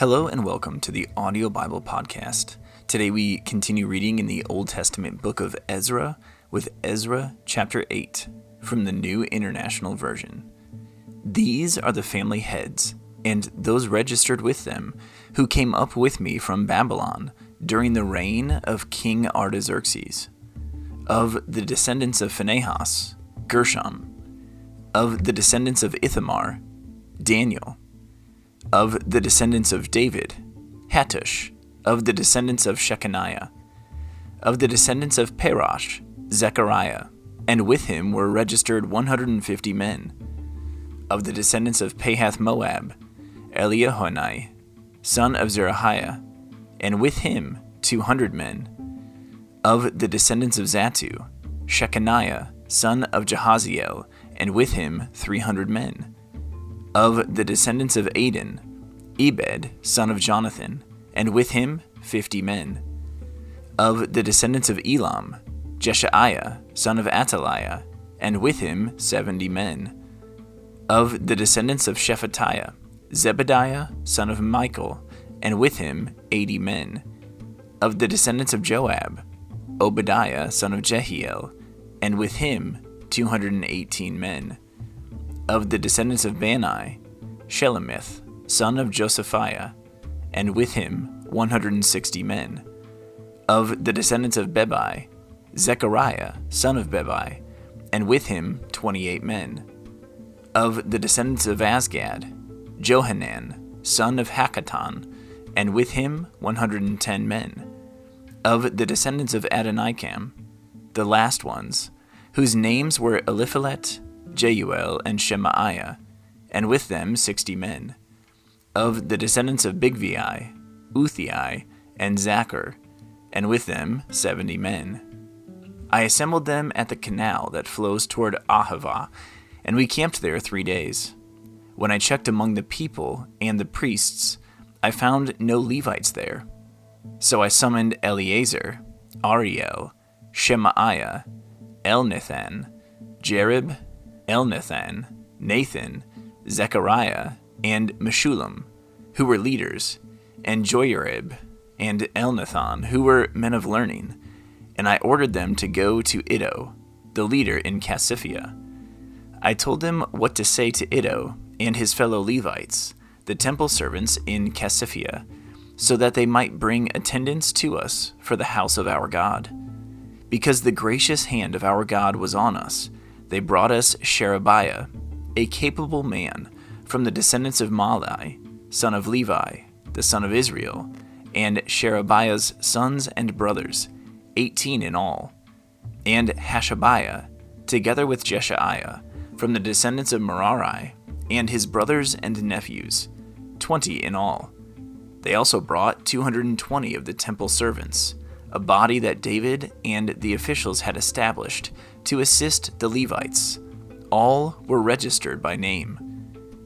Hello and welcome to the Audio Bible Podcast. Today we continue reading in the Old Testament book of Ezra with Ezra chapter 8 from the New International Version. These are the family heads and those registered with them who came up with me from Babylon during the reign of King Artaxerxes. Of the descendants of Phinehas, Gershom. Of the descendants of Ithamar, Daniel of the descendants of David, Hattush, of the descendants of Shekaniah, of the descendants of Parosh, Zechariah, and with him were registered 150 men. Of the descendants of Pahath Moab, Eliehoenai, son of Zerahiah, and with him 200 men. Of the descendants of Zattu, Shekaniah, son of Jahaziel, and with him 300 men of the descendants of Adin, Ebed, son of Jonathan, and with him fifty men. Of the descendants of Elam, Jeshaiah, son of Athaliah, and with him seventy men. Of the descendants of Shephatiah, Zebadiah, son of Michael, and with him eighty men. Of the descendants of Joab, Obadiah, son of Jehiel, and with him two hundred and eighteen men of the descendants of Bani, Shelomith, son of Josiphiah, and with him 160 men. Of the descendants of Bebai, Zechariah, son of Bebai, and with him 28 men. Of the descendants of Azgad, Johanan, son of Hakkatan, and with him 110 men. Of the descendants of Adonikam, the last ones, whose names were Eliphelet, Jeuel, and Shemaiah, and with them sixty men. Of the descendants of Bigvai, Uthai, and Zakkur, and with them seventy men. I assembled them at the canal that flows toward Ahava, and we camped there three days. When I checked among the people and the priests, I found no Levites there. So I summoned Eliezer, Ariel, Shemaiah, Elnathan, Jarib, Elnathan, Nathan, Zechariah, and Meshullam, who were leaders, and Joiarib and Elnathan, who were men of learning, and I ordered them to go to Iddo, the leader in Casiphia. I told them what to say to Iddo and his fellow Levites, the temple servants in Casiphia, so that they might bring attendants to us for the house of our God. Because the gracious hand of our God was on us, they brought us Sherebiah, a capable man from the descendants of Mahli, son of Levi, the son of Israel, and Sherebiah's sons and brothers, eighteen in all, and Hashabiah, together with Jeshaiah, from the descendants of Merari, and his brothers and nephews, twenty in all. They also brought 220 of the temple servants, a body that David and the officials had established to assist the Levites. All were registered by name.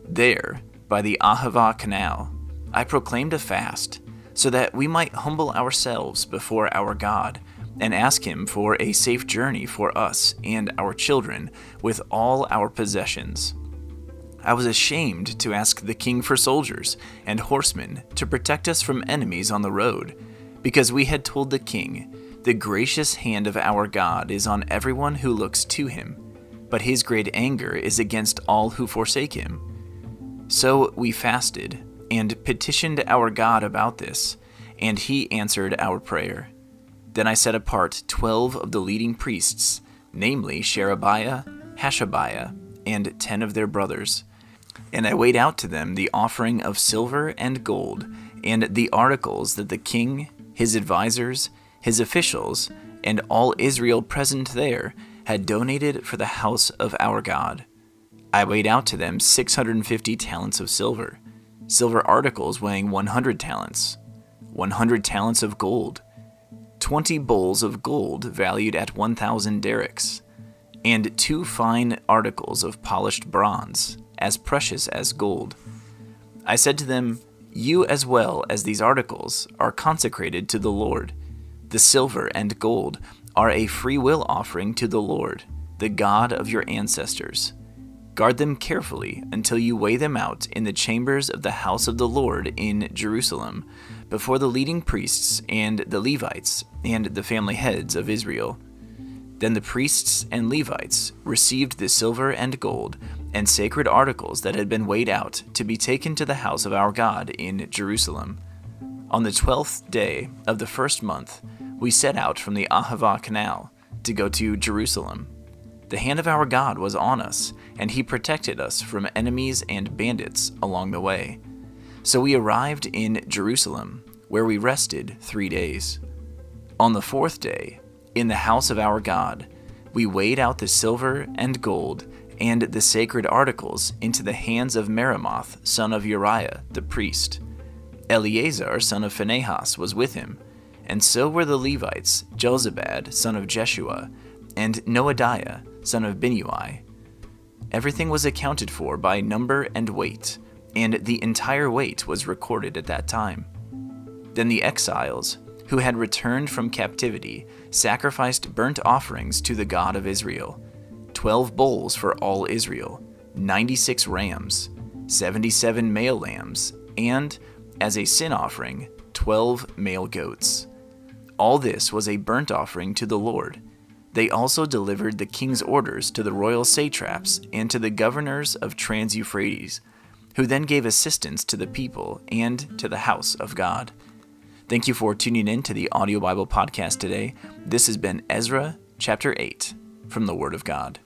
There, by the Ahava Canal, I proclaimed a fast, so that we might humble ourselves before our God and ask Him for a safe journey for us and our children with all our possessions. I was ashamed to ask the king for soldiers and horsemen to protect us from enemies on the road, because we had told the king the gracious hand of our God is on everyone who looks to him, but his great anger is against all who forsake him. So we fasted and petitioned our God about this, and he answered our prayer. Then I set apart twelve of the leading priests, namely Sherebiah, Hashabiah, and ten of their brothers. And I weighed out to them the offering of silver and gold, and the articles that the king, his advisers, his officials, and all Israel present there had donated for the house of our God. I weighed out to them 650 talents of silver, silver articles weighing 100 talents, 100 talents of gold, 20 bowls of gold valued at 1,000 darics, and two fine articles of polished bronze, as precious as gold. I said to them, You as well as these articles are consecrated to the Lord the silver and gold are a free will offering to the Lord, the God of your ancestors. Guard them carefully until you weigh them out in the chambers of the house of the Lord in Jerusalem, before the leading priests and the Levites and the family heads of Israel. Then the priests and Levites received the silver and gold and sacred articles that had been weighed out to be taken to the house of our God in Jerusalem. On the twelfth day of the first month, we set out from the Ahava Canal to go to Jerusalem. The hand of our God was on us, and he protected us from enemies and bandits along the way. So we arrived in Jerusalem, where we rested three days. On the fourth day, in the house of our God, we weighed out the silver and gold and the sacred articles into the hands of Meremoth, son of Uriah, the priest. Eleazar, son of Phinehas, was with him, and so were the Levites, Jozabad, son of Jeshua, and Noadiah, son of Binnui. Everything was accounted for by number and weight, and the entire weight was recorded at that time. Then the exiles, who had returned from captivity, sacrificed burnt offerings to the God of Israel twelve bulls for all Israel, ninety six rams, seventy seven male lambs, and, as a sin offering, twelve male goats. All this was a burnt offering to the Lord they also delivered the king's orders to the royal satraps and to the governors of Trans Euphrates, who then gave assistance to the people and to the house of God. Thank you for tuning in to the Audio Bible Podcast today. This has been Ezra chapter 8 from the Word of God.